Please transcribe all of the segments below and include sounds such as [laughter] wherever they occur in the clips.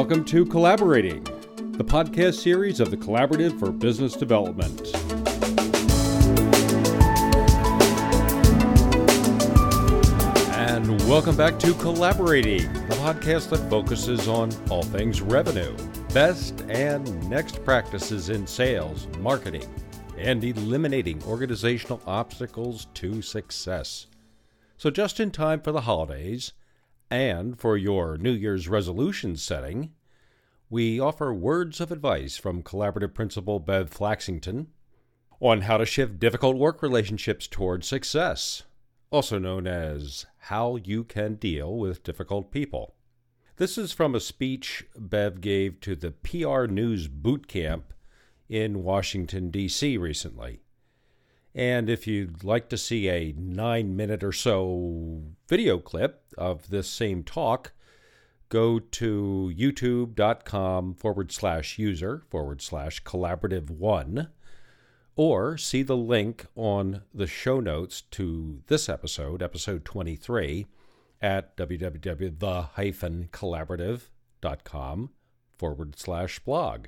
Welcome to Collaborating, the podcast series of the Collaborative for Business Development. And welcome back to Collaborating, the podcast that focuses on all things revenue, best and next practices in sales, marketing, and eliminating organizational obstacles to success. So, just in time for the holidays, and for your New Year's resolution setting, we offer words of advice from collaborative principal Bev Flaxington on how to shift difficult work relationships toward success, also known as How You Can Deal with Difficult People. This is from a speech Bev gave to the PR News Boot Camp in Washington, D.C. recently. And if you'd like to see a nine minute or so video clip of this same talk, go to youtube.com forward slash user forward slash collaborative one, or see the link on the show notes to this episode, episode 23, at www.the-collaborative.com forward slash blog.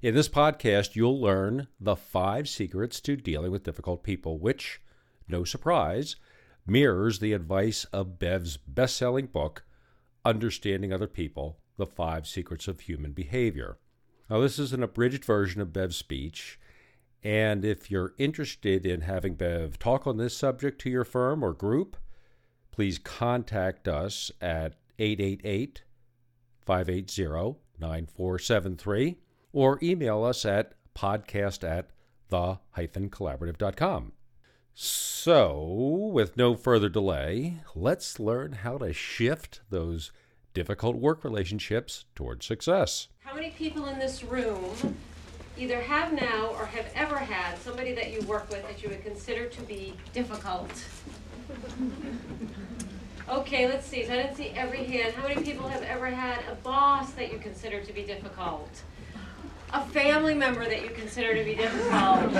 In this podcast, you'll learn the five secrets to dealing with difficult people, which, no surprise, mirrors the advice of Bev's best selling book, Understanding Other People The Five Secrets of Human Behavior. Now, this is an abridged version of Bev's speech, and if you're interested in having Bev talk on this subject to your firm or group, please contact us at 888 580 9473 or email us at podcast at the-collaborative.com. So, with no further delay, let's learn how to shift those difficult work relationships towards success. How many people in this room either have now or have ever had somebody that you work with that you would consider to be difficult? Okay, let's see. So I didn't see every hand. How many people have ever had a boss that you consider to be difficult? A family member that you consider to be difficult.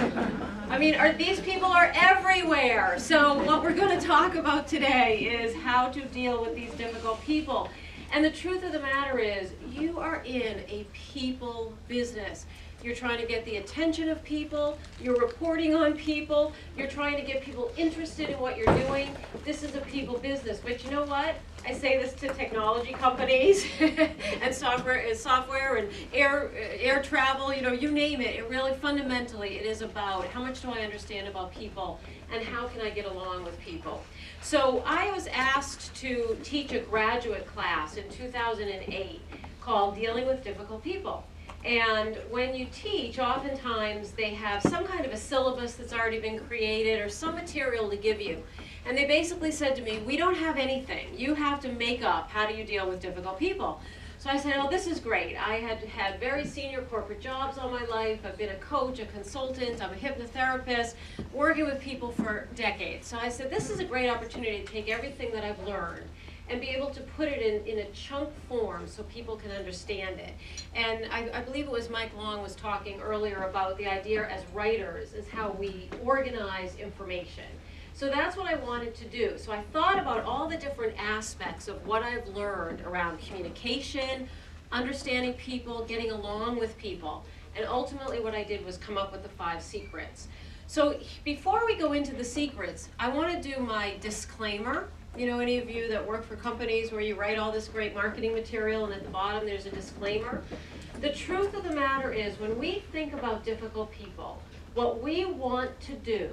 I mean, are, these people are everywhere. So what we're going to talk about today is how to deal with these difficult people. And the truth of the matter is, you are in a people business. You're trying to get the attention of people, you're reporting on people, you're trying to get people interested in what you're doing. This is a people business. But you know what? I say this to technology companies [laughs] and software, software and air, air travel, you know, you name it. It really fundamentally it is about how much do I understand about people and how can I get along with people. So I was asked to teach a graduate class in 2008 called Dealing with Difficult People. And when you teach, oftentimes they have some kind of a syllabus that's already been created or some material to give you. And they basically said to me, we don't have anything. You have to make up how do you deal with difficult people. So I said, oh, this is great. I had had very senior corporate jobs all my life. I've been a coach, a consultant, I'm a hypnotherapist, working with people for decades. So I said, this is a great opportunity to take everything that I've learned and be able to put it in, in a chunk form so people can understand it. And I, I, believe it was Mike Long was talking earlier about the idea as writers is how we organize information. So that's what I wanted to do. So I thought about all the different aspects of what I've learned around communication, understanding people, getting along with people. And ultimately what I did was come up with the five secrets. So before we go into the secrets, I want to do my disclaimer you know, any of you that work for companies where you write all this great marketing material and at the bottom there's a disclaimer. The truth of the matter is when we think about difficult people, what we want to do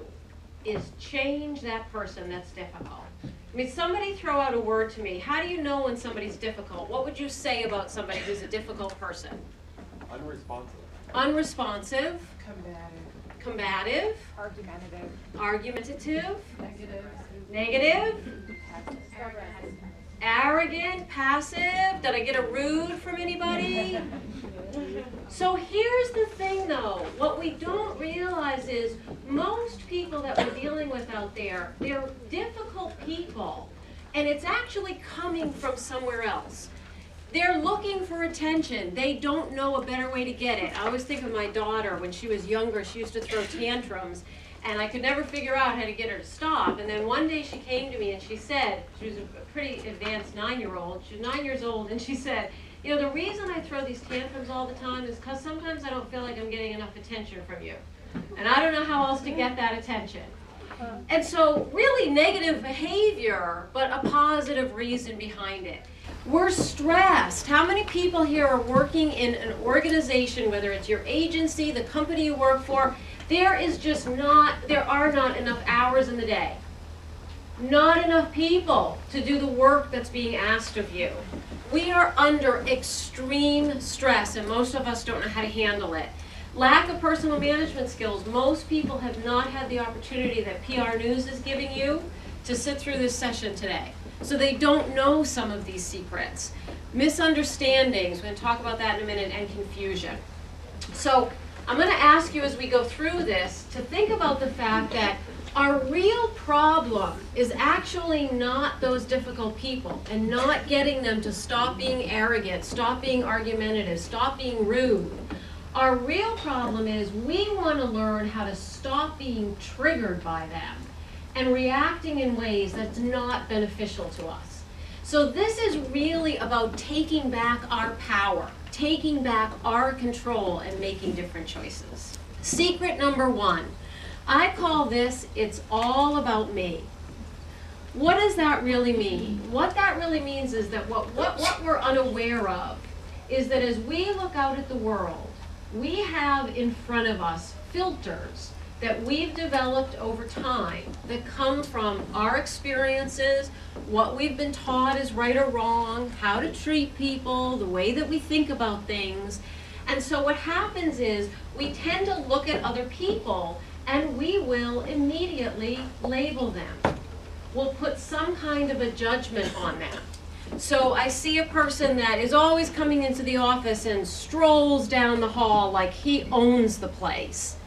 is change that person that's difficult. I mean, somebody throw out a word to me. How do you know when somebody's difficult? What would you say about somebody who's a difficult person? Unresponsive. Unresponsive. Combative. Combative. Argumentative. Argumentative. Negative. Negative. Arrogant, passive. Did I get a rude from anybody? So here's the thing though, what we don't realize is most people that we're dealing with out there, they're difficult people. And it's actually coming from somewhere else. They're looking for attention. They don't know a better way to get it. I always think of my daughter when she was younger, she used to throw tantrums and I could never figure out how to get her to stop. And then one day she came to me and she said, she was a pretty advanced nine-year-old, she was nine years old, and she said, You know, the reason I throw these tantrums all the time is because sometimes I don't feel like I'm getting enough attention from you. And I don't know how else to get that attention. And so, really negative behavior, but a positive reason behind it. We're stressed. How many people here are working in an organization, whether it's your agency, the company you work for? There is just not, there are not enough hours in the day. Not enough people to do the work that's being asked of you. We are under extreme stress, and most of us don't know how to handle it. Lack of personal management skills. Most people have not had the opportunity that PR News is giving you to sit through this session today. So they don't know some of these secrets. Misunderstandings, we're going to talk about that in a minute, and confusion. So I'm going to ask you as we go through this to think about the fact that our real problem is actually not those difficult people and not getting them to stop being arrogant, stop being argumentative, stop being rude. Our real problem is we want to learn how to stop being triggered by them and reacting in ways that's not beneficial to us. So, this is really about taking back our power, taking back our control, and making different choices. Secret number one I call this It's All About Me. What does that really mean? What that really means is that what, what, what we're unaware of is that as we look out at the world, we have in front of us filters that we've developed over time that come from our experiences, what we've been taught is right or wrong, how to treat people, the way that we think about things. And so what happens is we tend to look at other people and we will immediately label them. We'll put some kind of a judgment on them. So I see a person that is always coming into the office and strolls down the hall like he owns the place.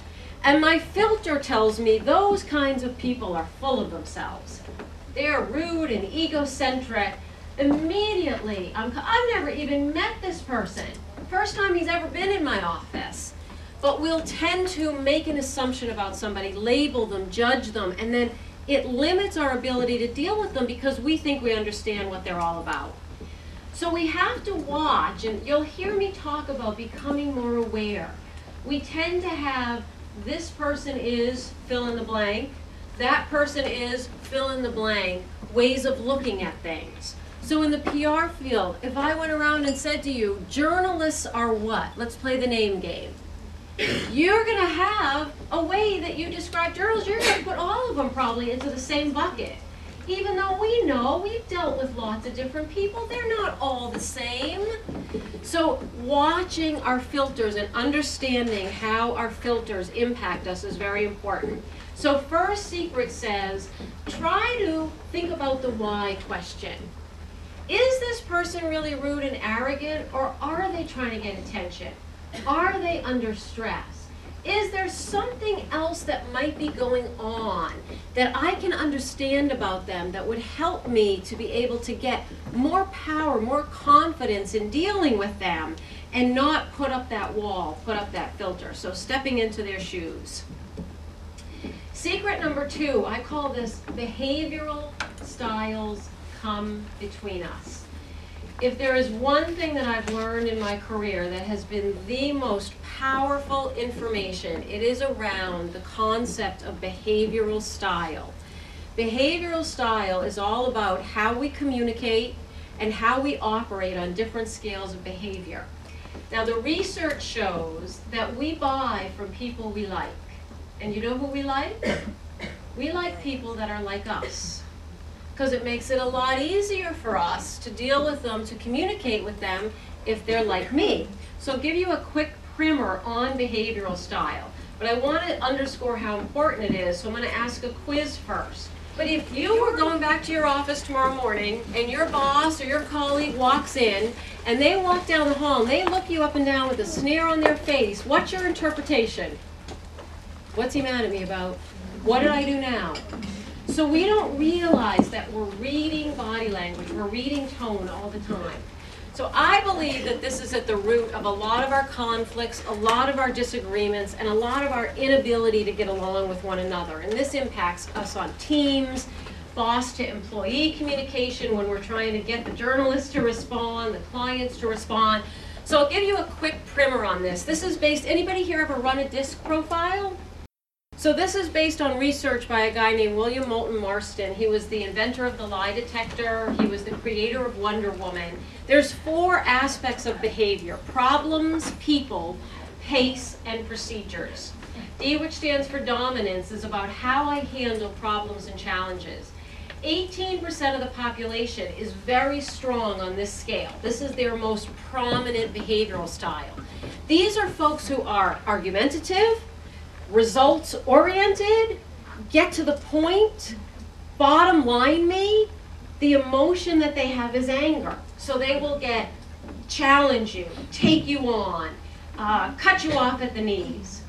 And my filter tells me those kinds of people are full of themselves. They're rude and egocentric. Immediately, I'm, I've never even met this person. First time he's ever been in my office. But we'll tend to make an assumption about somebody, label them, judge them, and then it limits our ability to deal with them because we think we understand what they're all about. So we have to watch, and you'll hear me talk about becoming more aware. We tend to have this person is fill in the blank, that person is fill in the blank ways of looking at things. So in the PR field, if I went around and said to you, journalists are what? Let's play the name game. You're going to have a way that you describe journalists. You're going to put all of them probably into the same bucket. Even though we know we've dealt with lots of different people, they're not all the same. So, watching our filters and understanding how our filters impact us is very important. So, first secret says try to think about the why question. Is this person really rude and arrogant, or are they trying to get attention? Are they under stress? Is there something else that might be going on that I can understand about them that would help me to be able to get more power, more confidence in dealing with them and not put up that wall, put up that filter? So, stepping into their shoes. Secret number two, I call this behavioral styles come between us if there is one thing that I've learned in my career that has been the most powerful information, it is around the concept of behavioral style. Behavioral style is all about how we communicate and how we operate on different scales of behavior. Now, the research shows that we buy from people we like. And you know who we like? We like people that are like us because it makes it a lot easier for us to deal with them, to communicate with them if they're like me. So I'll give you a quick primer on behavioral style. But I want to underscore how important it is, so I'm going to ask a quiz first. But if you were going back to your office tomorrow morning and your boss or your colleague walks in and they walk down the hall and they look you up and down with a sneer on their face, what's your interpretation? What's he mad at me about? What did I do now? So we don't realize that we're reading body language, we're reading tone all the time. So I believe that this is at the root of a lot of our conflicts, a lot of our disagreements, and a lot of our inability to get along with one another. And this impacts us on teams, boss to employee communication when we're trying to get the journalists to respond, the clients to respond. So I'll give you a quick primer on this. This is based, anybody here ever run a DISC profile? So this is based on research by a guy named William Moulton Marston. He was the inventor of the lie detector. He was the creator of Wonder Woman. There's four aspects of behavior: problems, people, pace, and procedures. D, which stands for dominance, is about how I handle problems and challenges. 18% of the population is very strong on this scale. This is their most prominent behavioral style. These are folks who are argumentative, results oriented, get to the point, bottom line me. The emotion that they have is anger. So they will get challenge you, take you on, uh, cut you off at the knees.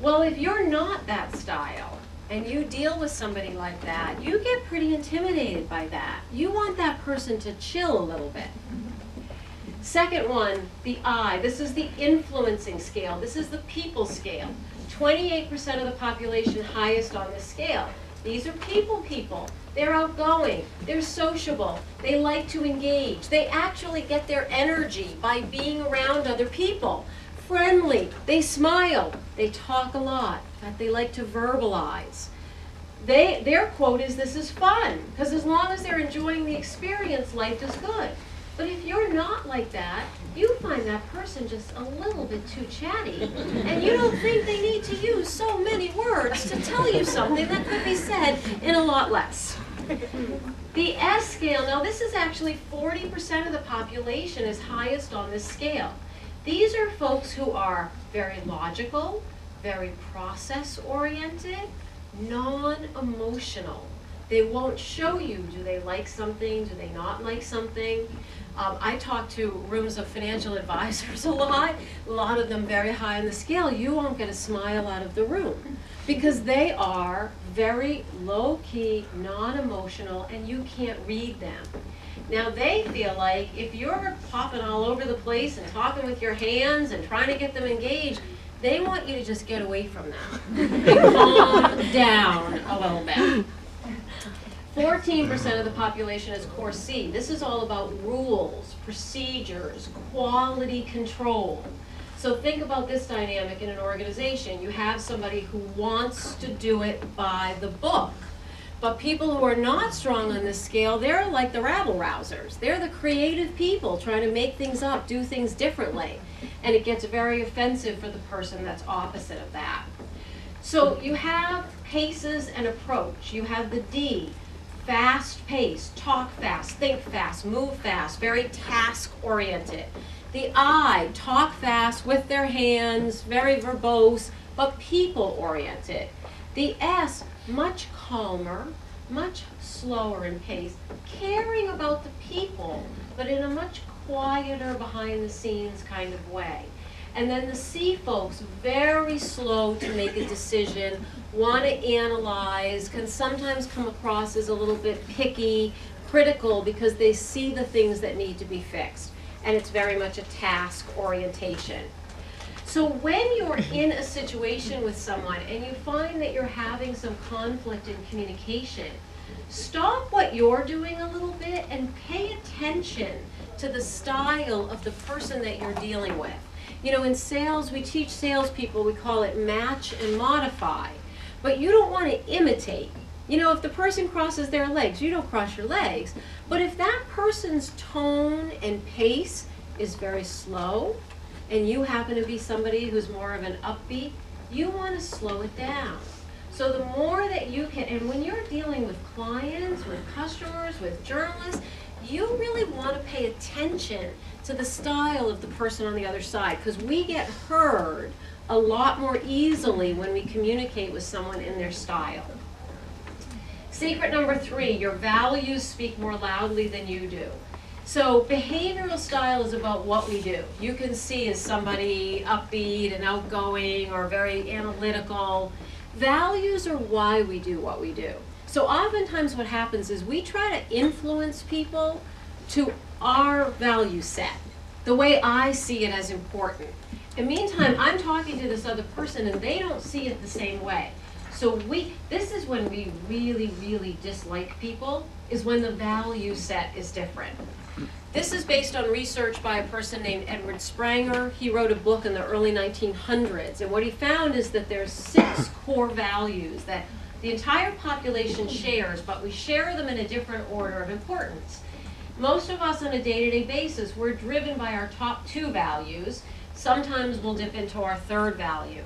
Well, if you're not that style and you deal with somebody like that, you get pretty intimidated by that. You want that person to chill a little bit. Second one, the I. This is the influencing scale. This is the people scale. 28% of the population highest on this scale. These are people people. They're outgoing. They're sociable. They like to engage. They actually get their energy by being around other people. Friendly. They smile. They talk a lot. Fact, they like to verbalize. They, their quote is, this is fun. Because as long as they're enjoying the experience, life is good. But if you're not like that, you find that person just a little bit too chatty. And you don't think they need to use so many words to tell you something that could be said in a lot less. The S scale, now this is actually 40% of the population is highest on this scale. These are folks who are very logical, very process oriented, non emotional. They won't show you do they like something, do they not like something. Um, I talk to rooms of financial advisors [laughs] a lot, a lot of them very high on the scale. You won't get a smile out of the room because they are very low key, non emotional, and you can't read them. Now they feel like if you're popping all over the place and talking with your hands and trying to get them engaged, they want you to just get away from them [laughs] calm down a little bit. 14% of the population is core C. This is all about rules, procedures, quality control. So think about this dynamic in an organization. You have somebody who wants to do it by the book. But people who are not strong on this scale, they're like the rabble rousers. They're the creative people trying to make things up, do things differently. And it gets very offensive for the person that's opposite of that. So you have paces and approach. You have the D, fast pace, talk fast, think fast, move fast, very task oriented. The I, talk fast with their hands, very verbose, but people oriented. The S, much calmer, much slower in pace, caring about the people, but in a much quieter, behind the scenes kind of way. And then the C folks, very slow to make a decision, want to analyze, can sometimes come across as a little bit picky, critical, because they see the things that need to be fixed. And it's very much a task orientation. So when you're [laughs] in a situation with someone and you find that you're having some conflict in communication, stop what you're doing a little bit and pay attention to the style of the person that you're dealing with. You know, in sales, we teach salespeople, we call it match and modify. But you don't want to imitate. You know, if the person crosses their legs, you don't cross your legs. But if that person's tone and pace is very slow, and you happen to be somebody who's more of an upbeat, you want to slow it down. So the more that you can, and when you're dealing with clients, with customers, with journalists, you really want to pay attention to the style of the person on the other side because we get heard a lot more easily when we communicate with someone in their style. Secret number three, your values speak more loudly than you do. So behavioral style is about what we do. You can see is somebody upbeat and outgoing or very analytical. Values are why we do what we do. So oftentimes what happens is we try to influence people to our value set, the way I see it as important. In the meantime, I'm talking to this other person and they don't see it the same way. So we, this is when we really, really dislike people, is when the value set is different. This is based on research by a person named Edward Spranger. He wrote a book in the early 1900s, and what he found is that there's six core values that the entire population shares, but we share them in a different order of importance. Most of us on a day-to-day basis, we're driven by our top two values. Sometimes we'll dip into our third value.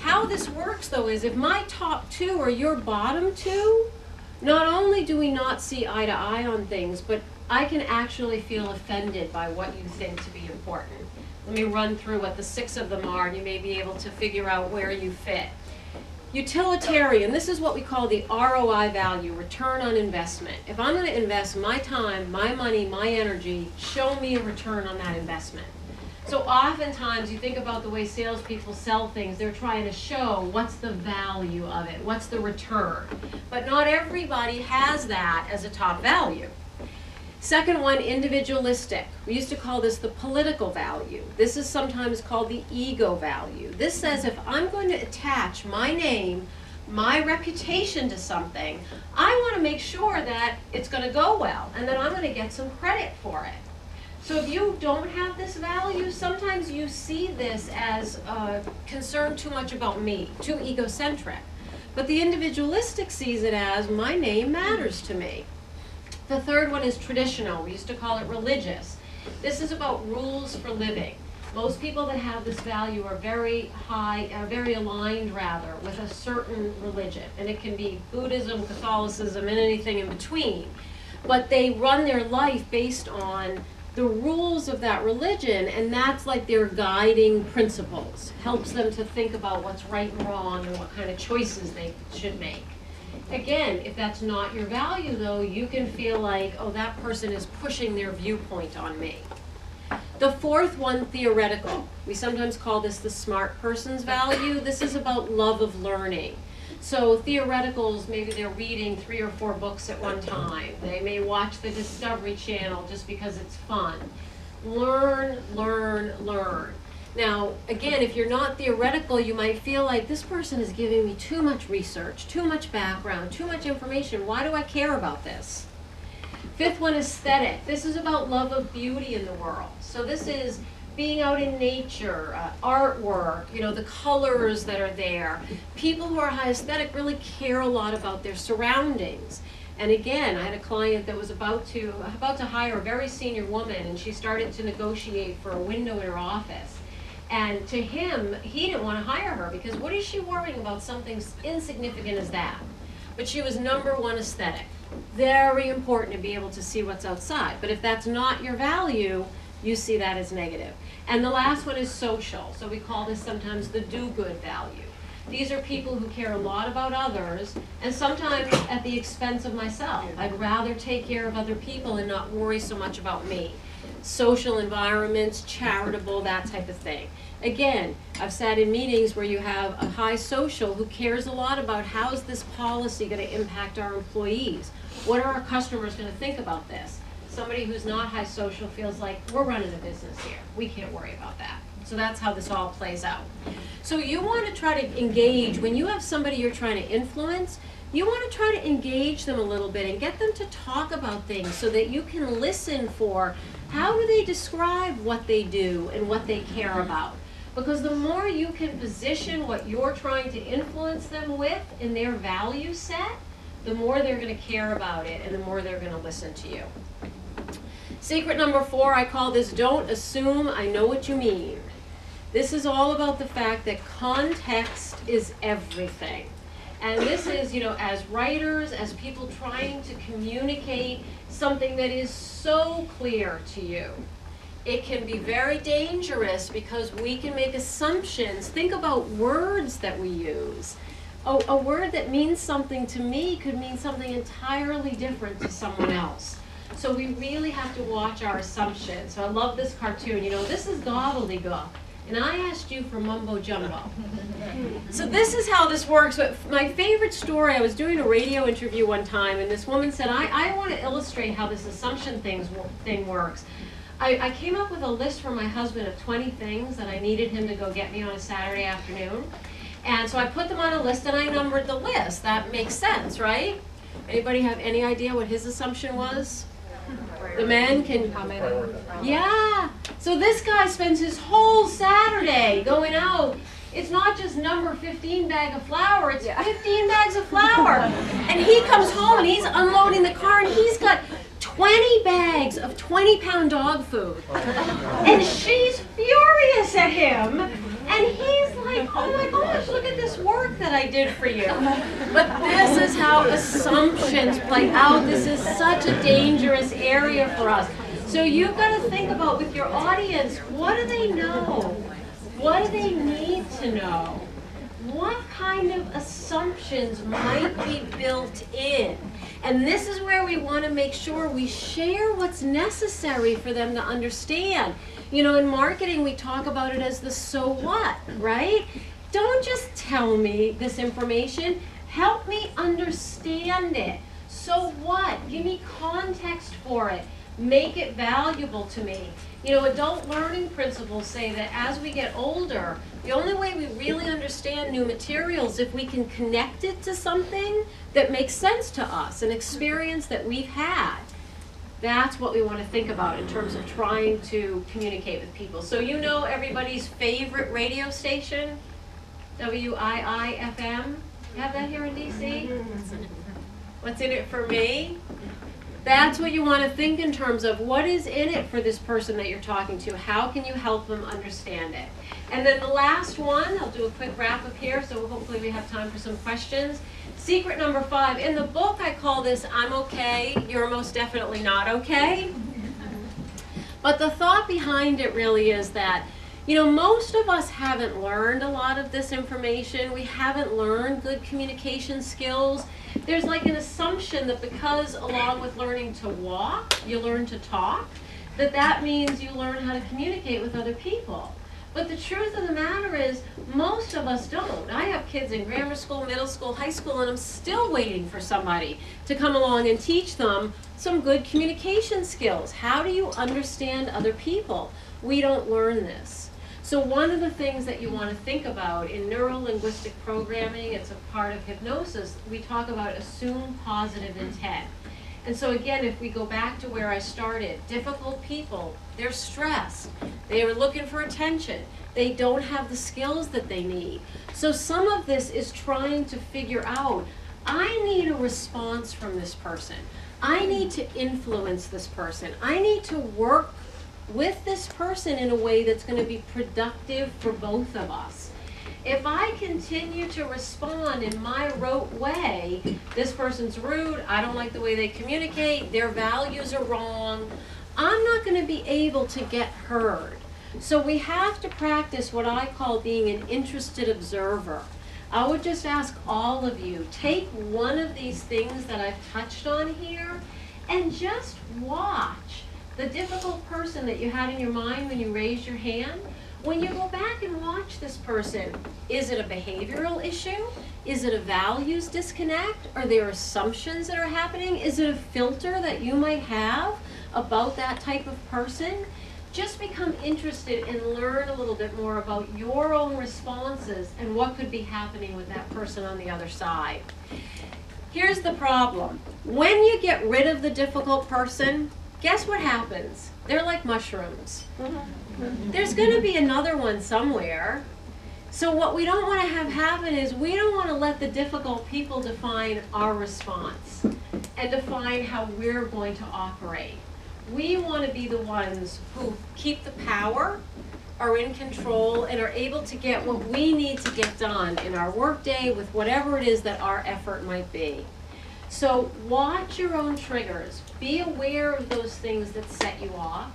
How this works though is if my top two are your bottom two, not only do we not see eye to eye on things, but I can actually feel offended by what you think to be important. Let me run through what the six of them are, and you may be able to figure out where you fit. Utilitarian, this is what we call the ROI value, return on investment. If I'm going to invest my time, my money, my energy, show me a return on that investment. So oftentimes you think about the way salespeople sell things, they're trying to show what's the value of it, what's the return. But not everybody has that as a top value. Second one, individualistic. We used to call this the political value. This is sometimes called the ego value. This says if I'm going to attach my name, my reputation to something, I want to make sure that it's going to go well and that I'm going to get some credit for it. So if you don't have this value, sometimes you see this as uh, concerned too much about me, too egocentric. But the individualistic sees it as my name matters to me. The third one is traditional. We used to call it religious. This is about rules for living. Most people that have this value are very high, uh, very aligned rather, with a certain religion. And it can be Buddhism, Catholicism, and anything in between. But they run their life based on the rules of that religion, and that's like their guiding principles. Helps them to think about what's right and wrong and what kind of choices they should make. Again, if that's not your value, though, you can feel like, oh, that person is pushing their viewpoint on me. The fourth one, theoretical. We sometimes call this the smart person's value. This is about love of learning. So theoreticals, maybe they're reading three or four books at one time. They may watch the Discovery Channel just because it's fun. Learn, learn, learn. Now, again, if you're not theoretical, you might feel like this person is giving me too much research, too much background, too much information. Why do I care about this? Fifth one, aesthetic. This is about love of beauty in the world. So this is being out in nature, uh, artwork, you know, the colors that are there. People who are high aesthetic really care a lot about their surroundings. And again, I had a client that was about to about to hire a very senior woman, and she started to negotiate for a window in her office. And to him, he didn't want to hire her because what is she worrying about something insignificant as that? But she was number one aesthetic. Very important to be able to see what's outside. But if that's not your value, you see that as negative. And the last one is social. So we call this sometimes the do good value. These are people who care a lot about others and sometimes at the expense of myself. I'd rather take care of other people and not worry so much about me social environments, charitable, that type of thing. Again, I've sat in meetings where you have a high social who cares a lot about how is this policy going to impact our employees? What are our customers going to think about this? Somebody who's not high social feels like we're running a business here. We can't worry about that. So that's how this all plays out. So you want to try to engage when you have somebody you're trying to influence, you want to try to engage them a little bit and get them to talk about things so that you can listen for how do they describe what they do and what they care about? Because the more you can position what you're trying to influence them with in their value set, the more they're going to care about it and the more they're going to listen to you. Secret number four, I call this don't assume I know what you mean. This is all about the fact that context is everything. And this is, you know, as writers, as people trying to communicate something that is so clear to you, it can be very dangerous because we can make assumptions. Think about words that we use. A, a word that means something to me could mean something entirely different to someone else. So we really have to watch our assumptions. So I love this cartoon. You know, this is gobbledygook and I asked you for mumbo jumbo. so this is how this works. But my favorite story, I was doing a radio interview one time, and this woman said, I, I want to illustrate how this assumption things, thing works. I, I came up with a list for my husband of 20 things that I needed him to go get me on a Saturday afternoon. And so I put them on a list and I numbered the list. That makes sense, right? Anybody have any idea what his assumption was? The men can comment. yeah. So this guy spends his whole Saturday going out. It's not just number 15 bag of flour, it's 15 bags of flour. And he comes home and he's unloading the car and he's got 20 bags of 20 pound dog food. And she's furious at him. And he's like, oh my gosh, look at this work that I did for you. But this is how assumptions play out. This is such a dangerous area for us. So you've got to think about with your audience, what do they know? What do they need to know? What kind of assumptions might be built in? And this is where we want to make sure we share what's necessary for them to understand. You know, in marketing, we talk about it as the so what, right? Don't just tell me this information, help me understand it. So what? Give me context for it. Make it valuable to me. You know, adult learning principles say that as we get older, the only way we really understand new materials if we can connect it to something that makes sense to us, an experience that we've had. That's what we want to think about in terms of trying to communicate with people. So you know everybody's favorite radio station, WIIFM. You have that here in DC? What's in it for me? That's what you want to think in terms of what is in it for this person that you're talking to. How can you help them understand it? And then the last one, I'll do a quick wrap up here, so hopefully we have time for some questions. Secret number five. In the book, I call this I'm okay, you're most definitely not okay. But the thought behind it really is that, you know, most of us haven't learned a lot of this information. We haven't learned good communication skills. There's like an assumption that because, along with learning to walk, you learn to talk, that that means you learn how to communicate with other people. But the truth of the matter is, most of us don't. I have kids in grammar school, middle school, high school, and I'm still waiting for somebody to come along and teach them some good communication skills. How do you understand other people? We don't learn this. So one of the things that you want to think about in neuro-linguistic programming, it's a part of hypnosis, we talk about assume positive intent. And so again, if we go back to where I started, difficult people, they're stressed. They are looking for attention. They don't have the skills that they need. So some of this is trying to figure out, I need a response from this person. I need to influence this person. I need to work with this person in a way that's going to be productive for both of us. If I continue to respond in my rote way, this person's rude, I don't like the way they communicate, their values are wrong, I'm not going to be able to get heard. So we have to practice what I call being an interested observer. I would just ask all of you, take one of these things that I've touched on here and just watch the difficult person that you had in your mind when you raised your hand. When you go back and watch this person, is it a behavioral issue? Is it a values disconnect? Are there assumptions that are happening? Is it a filter that you might have about that type of person? Just become interested and learn a little bit more about your own responses and what could be happening with that person on the other side. Here's the problem. When you get rid of the difficult person, guess what happens? They're like mushrooms. Mm-hmm. There's going to be another one somewhere. So what we don't want to have happen is we don't want to let the difficult people define our response and define how we're going to operate. We want to be the ones who keep the power, are in control, and are able to get what we need to get done in our workday with whatever it is that our effort might be. So watch your own triggers. Be aware of those things that set you off.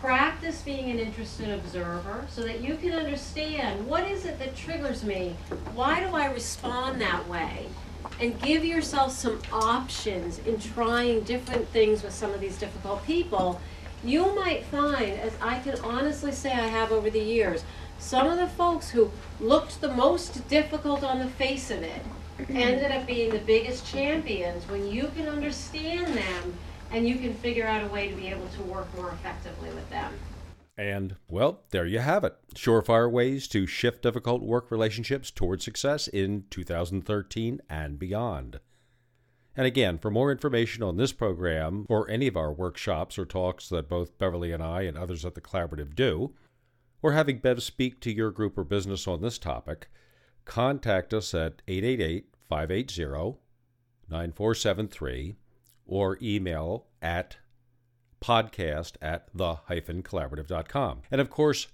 Practice being an interested observer so that you can understand what is it that triggers me? Why do I respond that way? And give yourself some options in trying different things with some of these difficult people. You might find, as I can honestly say I have over the years, some of the folks who looked the most difficult on the face of it ended up being the biggest champions when you can understand them and you can figure out a way to be able to work more effectively with them. And, well, there you have it. Surefire ways to shift difficult work relationships toward success in 2013 and beyond. And again, for more information on this program or any of our workshops or talks that both Beverly and I and others at the Collaborative do, or having Bev speak to your group or business on this topic, contact us at 888 580 9473 or email at podcast at the hyphen collaborative.com. And of course,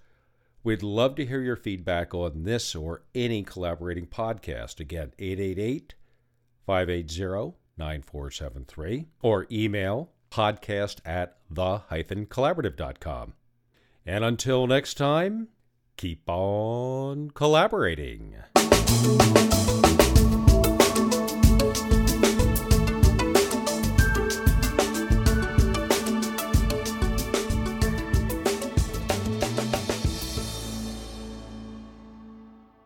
we'd love to hear your feedback on this or any collaborating podcast. Again, 888 580 9473 or email podcast at the hyphen collaborative.com. And until next time, keep on collaborating. Thank you.